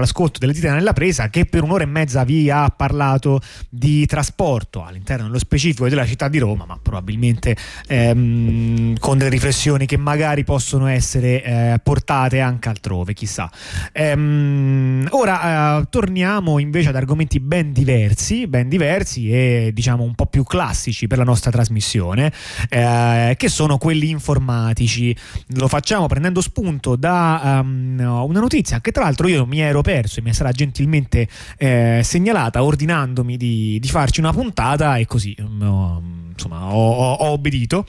l'ascolto delle dita nella presa che per un'ora e mezza vi ha parlato di trasporto all'interno dello specifico della città di Roma, ma probabilmente ehm, con delle riflessioni che magari possono essere eh, portate anche altrove, chissà. Ehm, ora eh, torniamo invece ad argomenti ben diversi, ben diversi e diciamo un po' più classici per la nostra trasmissione, eh, che sono quelli informatici. Lo facciamo prendendo spunto da um, una notizia che tra l'altro io mi ero perso e mi sarà gentilmente eh, segnalata ordinandomi di, di, farci una puntata e così insomma ho, ho, ho obbedito.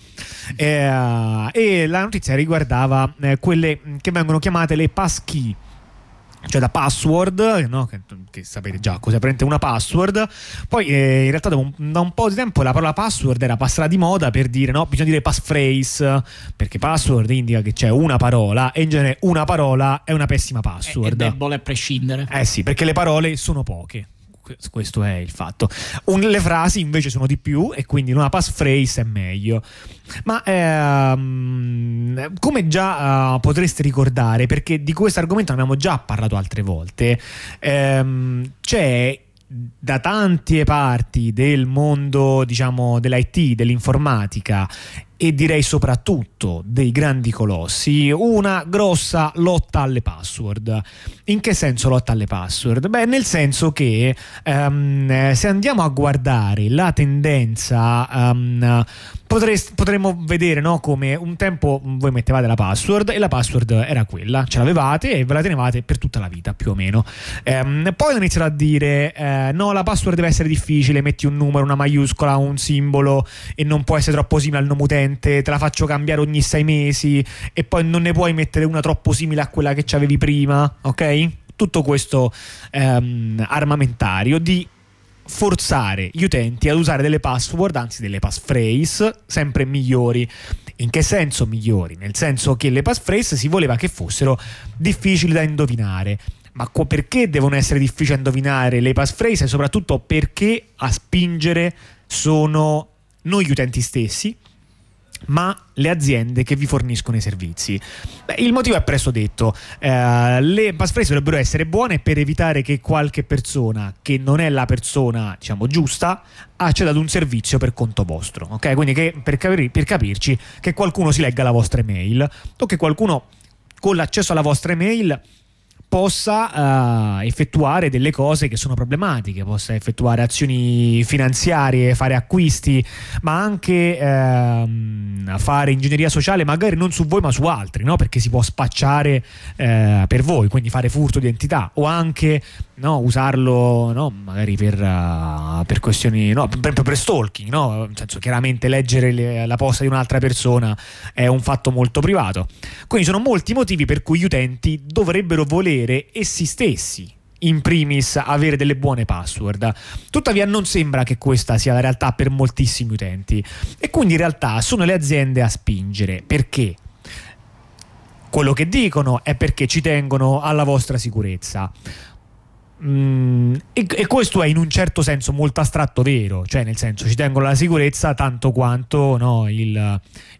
Eh, e la notizia riguardava eh, quelle che vengono chiamate le passkey cioè da password, no? che, che, sapete già cosa prende una password. Poi eh, in realtà da un, da un, po' di tempo la parola password era passata di moda per dire no, bisogna dire passphrase, perché password indica che c'è una parola e in genere una parola è una pessima password. È, è debole a prescindere. Eh sì, perché le parole sono poche questo è il fatto. Un, le frasi invece sono di più e quindi una passphrase è meglio. Ma ehm, come già uh, potreste ricordare, perché di questo argomento abbiamo già parlato altre volte, ehm, c'è da tante parti del mondo, diciamo, dell'IT, dell'informatica e direi soprattutto dei grandi colossi, una grossa lotta alle password. In che senso lotta alle password? Beh, nel senso che um, se andiamo a guardare la tendenza um, potrest, potremmo vedere no, come un tempo voi mettevate la password e la password era quella, ce l'avevate e ve la tenevate per tutta la vita più o meno. Ehm, poi hanno a dire eh, no, la password deve essere difficile, metti un numero, una maiuscola, un simbolo e non può essere troppo simile al nome utente, te la faccio cambiare ogni sei mesi e poi non ne puoi mettere una troppo simile a quella che avevi prima, ok? Tutto questo ehm, armamentario di forzare gli utenti ad usare delle password, anzi delle passphrase, sempre migliori. In che senso migliori? Nel senso che le passphrase si voleva che fossero difficili da indovinare. Ma perché devono essere difficili da indovinare le passphrase? E soprattutto perché a spingere sono noi gli utenti stessi ma le aziende che vi forniscono i servizi. Beh, il motivo è presto detto, eh, le passphrase dovrebbero essere buone per evitare che qualche persona che non è la persona diciamo giusta acceda ad un servizio per conto vostro, ok? Quindi che, per, capir- per capirci che qualcuno si legga la vostra email o che qualcuno con l'accesso alla vostra email possa uh, effettuare delle cose che sono problematiche, possa effettuare azioni finanziarie, fare acquisti, ma anche uh, fare ingegneria sociale, magari non su voi ma su altri, no? perché si può spacciare uh, per voi, quindi fare furto di identità o anche no, usarlo no, magari per, uh, per questioni, no, per, per stalking, no? Nel senso, chiaramente leggere le, la posta di un'altra persona è un fatto molto privato. Quindi sono molti motivi per cui gli utenti dovrebbero volere essi stessi in primis avere delle buone password. Tuttavia non sembra che questa sia la realtà per moltissimi utenti e quindi in realtà sono le aziende a spingere. Perché? Quello che dicono è perché ci tengono alla vostra sicurezza. Mm, e, e, questo è in un certo senso molto astratto vero, cioè nel senso ci tengono la sicurezza tanto quanto no, il,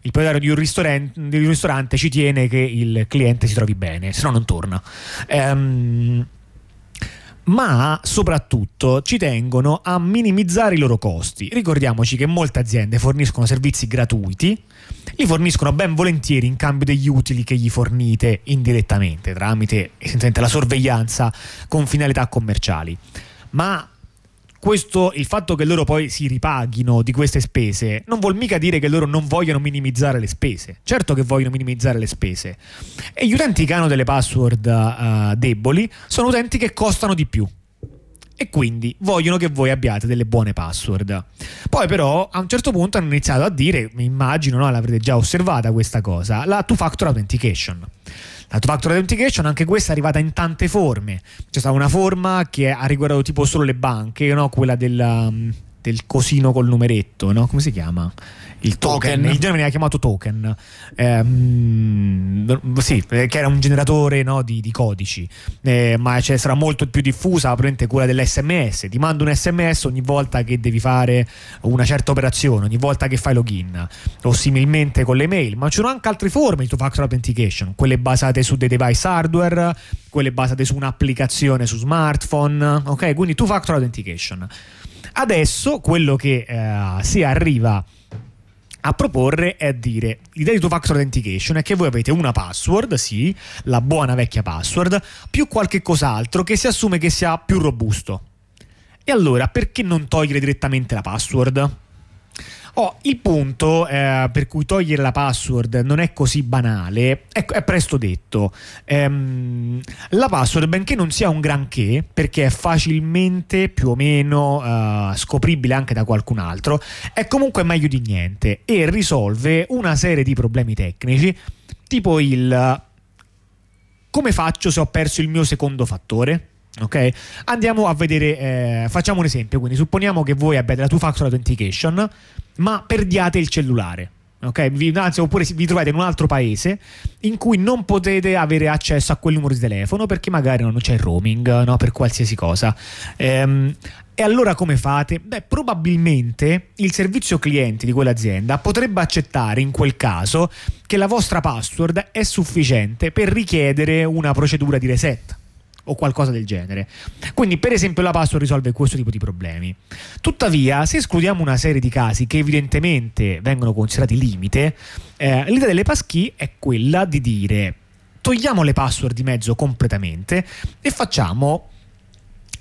il, proprietario di un, di un, ristorante, ci tiene che il cliente si trovi bene, se no non torna. Ehm, ma soprattutto ci tengono a minimizzare i loro costi. Ricordiamoci che molte aziende forniscono servizi gratuiti li forniscono ben volentieri in cambio degli utili che gli fornite indirettamente tramite la sorveglianza con finalità commerciali. Ma questo, il fatto che loro poi si ripaghino di queste spese non vuol mica dire che loro non vogliono minimizzare le spese. Certo che vogliono minimizzare le spese. E gli utenti che hanno delle password uh, deboli sono utenti che costano di più e quindi vogliono che voi abbiate delle buone password. Poi però a un certo punto hanno iniziato a dire, mi immagino, no, l'avrete già osservata questa cosa, la two-factor authentication. La two-factor authentication, anche questa è arrivata in tante forme. C'è stata una forma che ha riguardato tipo solo le banche, no? quella del... Um, del cosino col numeretto, no? Come si chiama? il token, token. il genere veniva chiamato token, ehm, sì, che era un generatore no, di, di, codici, eh, ma cioè, sarà molto più diffusa probabilmente quella dell'SMS. Ti mando un SMS ogni volta che devi fare una certa operazione, ogni volta che fai login, o similmente con le mail, ma ci sono anche altre forme di two-factor authentication, quelle basate su dei device hardware, quelle basate su un'applicazione su smartphone, ok? Quindi two-factor authentication. Adesso quello che eh, si arriva a proporre è dire l'idea di two factor authentication è che voi avete una password, sì, la buona vecchia password, più qualche cos'altro che si assume che sia più robusto. E allora perché non togliere direttamente la password? Oh, il punto eh, per cui togliere la password non è così banale è, è presto detto. Ehm, la password, benché non sia un granché, perché è facilmente più o meno uh, scopribile anche da qualcun altro, è comunque meglio di niente e risolve una serie di problemi tecnici, tipo il come faccio se ho perso il mio secondo fattore? Ok, andiamo a vedere, eh, facciamo un esempio. Quindi, supponiamo che voi abbiate la two factor authentication, ma perdiate il cellulare. Ok, vi, anzi, oppure vi trovate in un altro paese in cui non potete avere accesso a quel numero di telefono perché magari non c'è il roaming no? per qualsiasi cosa. Ehm, e allora come fate? Beh, probabilmente il servizio clienti di quell'azienda potrebbe accettare in quel caso che la vostra password è sufficiente per richiedere una procedura di reset o qualcosa del genere. Quindi, per esempio, la password risolve questo tipo di problemi. Tuttavia, se escludiamo una serie di casi che evidentemente vengono considerati limite, eh, l'idea delle passkey è quella di dire togliamo le password di mezzo completamente e facciamo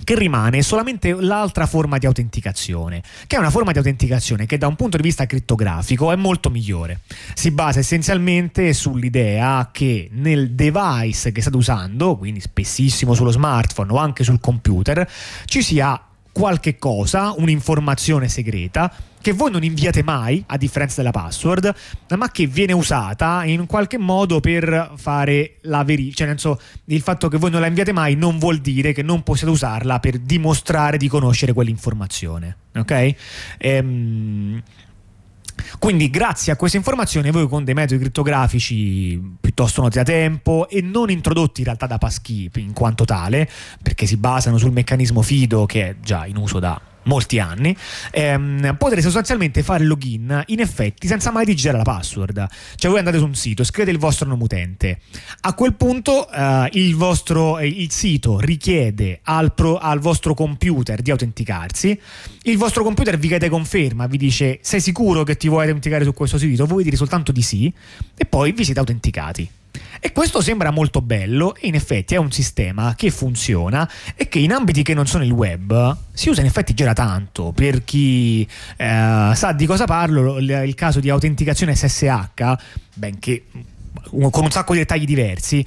che rimane solamente l'altra forma di autenticazione, che è una forma di autenticazione che da un punto di vista crittografico è molto migliore. Si basa essenzialmente sull'idea che nel device che state usando, quindi spessissimo sullo smartphone o anche sul computer, ci sia qualche cosa, un'informazione segreta che voi non inviate mai, a differenza della password, ma che viene usata in qualche modo per fare la verifica. Cioè, nel senso, il fatto che voi non la inviate mai non vuol dire che non possiate usarla per dimostrare di conoscere quell'informazione. Ok? Ehm. Quindi grazie a questa informazione voi con dei metodi crittografici piuttosto noti da tempo e non introdotti in realtà da Passkey in quanto tale, perché si basano sul meccanismo FIDO che è già in uso da molti anni, ehm, potrete sostanzialmente fare login in effetti senza mai digitare la password. Cioè voi andate su un sito, scrivete il vostro nome utente. A quel punto eh, il, vostro, il sito richiede al, pro, al vostro computer di autenticarsi. Il vostro computer vi chiede conferma, vi dice sei sicuro che ti vuoi autenticare su questo sito? Voi dite soltanto di sì e poi vi siete autenticati. E questo sembra molto bello e in effetti è un sistema che funziona e che in ambiti che non sono il web si usa in effetti già da tanto. Per chi eh, sa di cosa parlo, il caso di autenticazione SSH, benché con un sacco di dettagli diversi,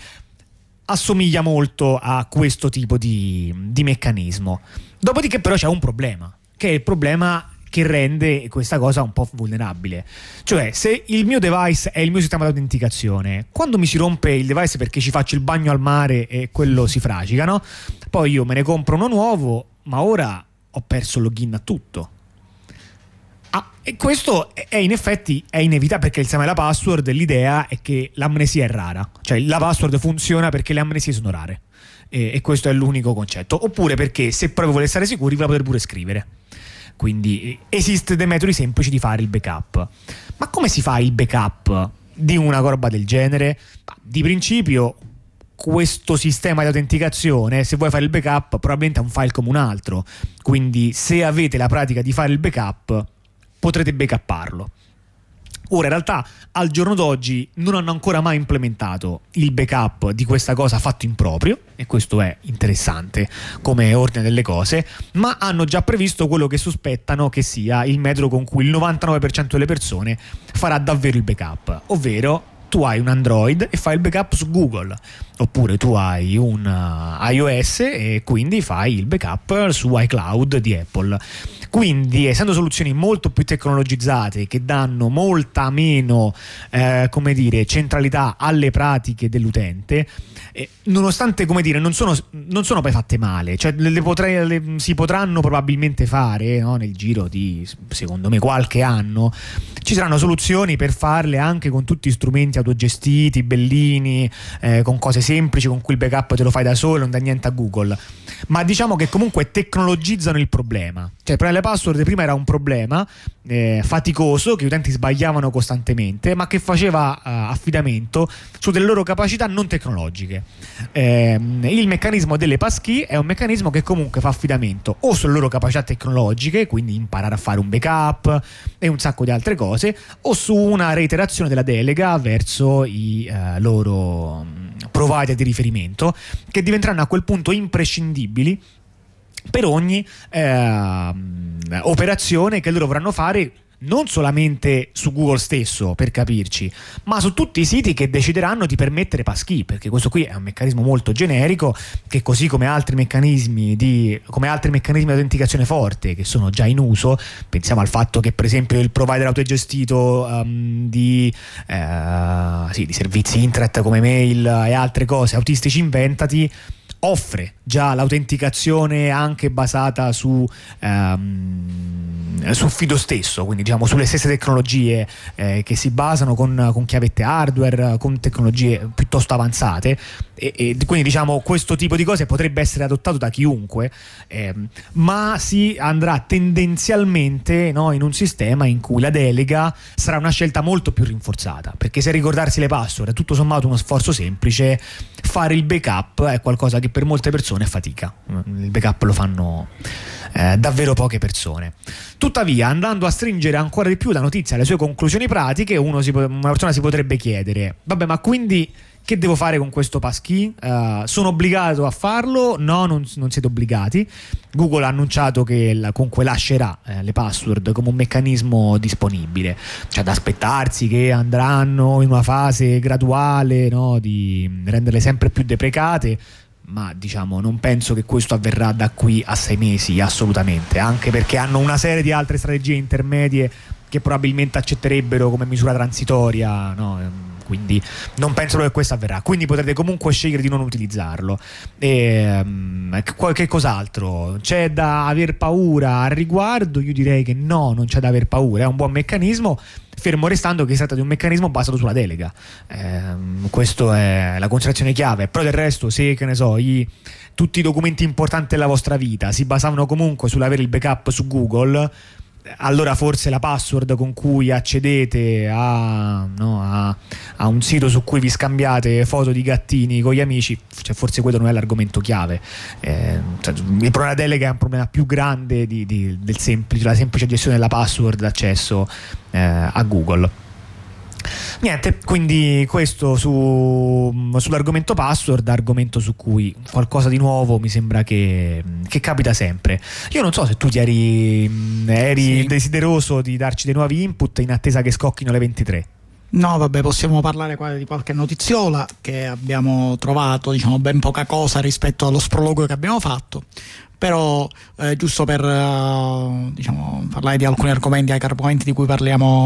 assomiglia molto a questo tipo di, di meccanismo. Dopodiché però c'è un problema, che è il problema che rende questa cosa un po' vulnerabile. Cioè, se il mio device è il mio sistema di autenticazione, quando mi si rompe il device perché ci faccio il bagno al mare e quello si fragica, no? Poi io me ne compro uno nuovo, ma ora ho perso il login a tutto. Ah, e questo è in effetti è inevitabile perché il sistema della password, l'idea è che l'amnesia è rara, cioè la password funziona perché le amnesie sono rare. E, e questo è l'unico concetto. Oppure perché se proprio volete stare sicuri, ve la potete pure scrivere. Quindi esiste dei metodi semplici di fare il backup. Ma come si fa il backup di una roba del genere? Di principio questo sistema di autenticazione, se vuoi fare il backup, probabilmente è un file come un altro. Quindi se avete la pratica di fare il backup, potrete backupparlo. Ora, in realtà, al giorno d'oggi non hanno ancora mai implementato il backup di questa cosa fatto in proprio, e questo è interessante come ordine delle cose, ma hanno già previsto quello che sospettano che sia il metodo con cui il 99% delle persone farà davvero il backup, ovvero tu hai un Android e fai il backup su Google, oppure tu hai un uh, iOS e quindi fai il backup su iCloud di Apple. Quindi, essendo soluzioni molto più tecnologizzate, che danno molta meno, eh, come dire, centralità alle pratiche dell'utente, eh, nonostante, come dire, non sono, non sono, poi fatte male, cioè le potrei, le, si potranno probabilmente fare no? nel giro di, secondo me, qualche anno. Ci saranno soluzioni per farle anche con tutti gli strumenti autogestiti, bellini, eh, con cose semplici, con cui il backup te lo fai da solo, non dà niente a Google. Ma diciamo che comunque tecnologizzano il problema. Cioè, per le password prima era un problema eh, faticoso che gli utenti sbagliavano costantemente, ma che faceva eh, affidamento su delle loro capacità non tecnologiche. Eh, il meccanismo delle passkey è un meccanismo che comunque fa affidamento o sulle loro capacità tecnologiche, quindi imparare a fare un backup e un sacco di altre cose, o su una reiterazione della delega verso i eh, loro mm, provider di riferimento, che diventeranno a quel punto imprescindibili per ogni eh, operazione che loro dovranno fare non solamente su Google stesso, per capirci, ma su tutti i siti che decideranno di permettere passkey, perché questo qui è un meccanismo molto generico che così come altri meccanismi di, altri meccanismi di autenticazione forte che sono già in uso, pensiamo al fatto che per esempio il provider autogestito um, di, uh, sì, di servizi internet come mail e altre cose, autistici inventati, offre già l'autenticazione anche basata su, um, sul fido stesso, quindi diciamo sulle stesse tecnologie eh, che si basano con, con, chiavette hardware, con tecnologie piuttosto avanzate. E, e, quindi diciamo questo tipo di cose potrebbe essere adottato da chiunque, eh, ma si andrà tendenzialmente no, in un sistema in cui la delega sarà una scelta molto più rinforzata, perché se ricordarsi le password è tutto sommato uno sforzo semplice, fare il backup è qualcosa che per molte persone è fatica. Il backup lo fanno eh, davvero poche persone. Tuttavia, andando a stringere ancora di più la notizia alle sue conclusioni pratiche, si, una persona si potrebbe chiedere: vabbè, ma quindi che devo fare con questo passkey? Uh, sono obbligato a farlo? No, non, non, siete obbligati. Google ha annunciato che la, comunque lascerà eh, le password come un meccanismo disponibile. C'è da aspettarsi che andranno in una fase graduale no, di renderle sempre più deprecate ma diciamo non penso che questo avverrà da qui a sei mesi assolutamente anche perché hanno una serie di altre strategie intermedie che probabilmente accetterebbero come misura transitoria no? quindi non penso che questo avverrà. Quindi potrete comunque scegliere di non utilizzarlo. E, um, che cos'altro? C'è da aver paura al riguardo? Io direi che no, non c'è da aver paura, è un buon meccanismo. Fermo restando che si tratta di un meccanismo basato sulla delega. Eh, questa è la considerazione chiave. Però del resto, se che ne so, i, tutti i documenti importanti della vostra vita si basavano comunque sull'avere il backup su Google allora forse la password con cui accedete a, no, a, a, un sito su cui vi scambiate foto di gattini con gli amici, cioè forse quello non è l'argomento chiave. Eh, cioè, il problema delega è un problema più grande della semplice gestione della password d'accesso eh, a Google. Niente, quindi questo su, sull'argomento password, argomento su cui qualcosa di nuovo mi sembra che, che capita sempre. Io non so se tu ti eri, eri sì. desideroso di darci dei nuovi input in attesa che scocchino le 23. No, vabbè, possiamo parlare qua di qualche notiziola che abbiamo trovato, diciamo, ben poca cosa rispetto allo sprologo che abbiamo fatto. Però, eh, giusto per eh, diciamo, parlare di alcuni argomenti, argomenti di cui parliamo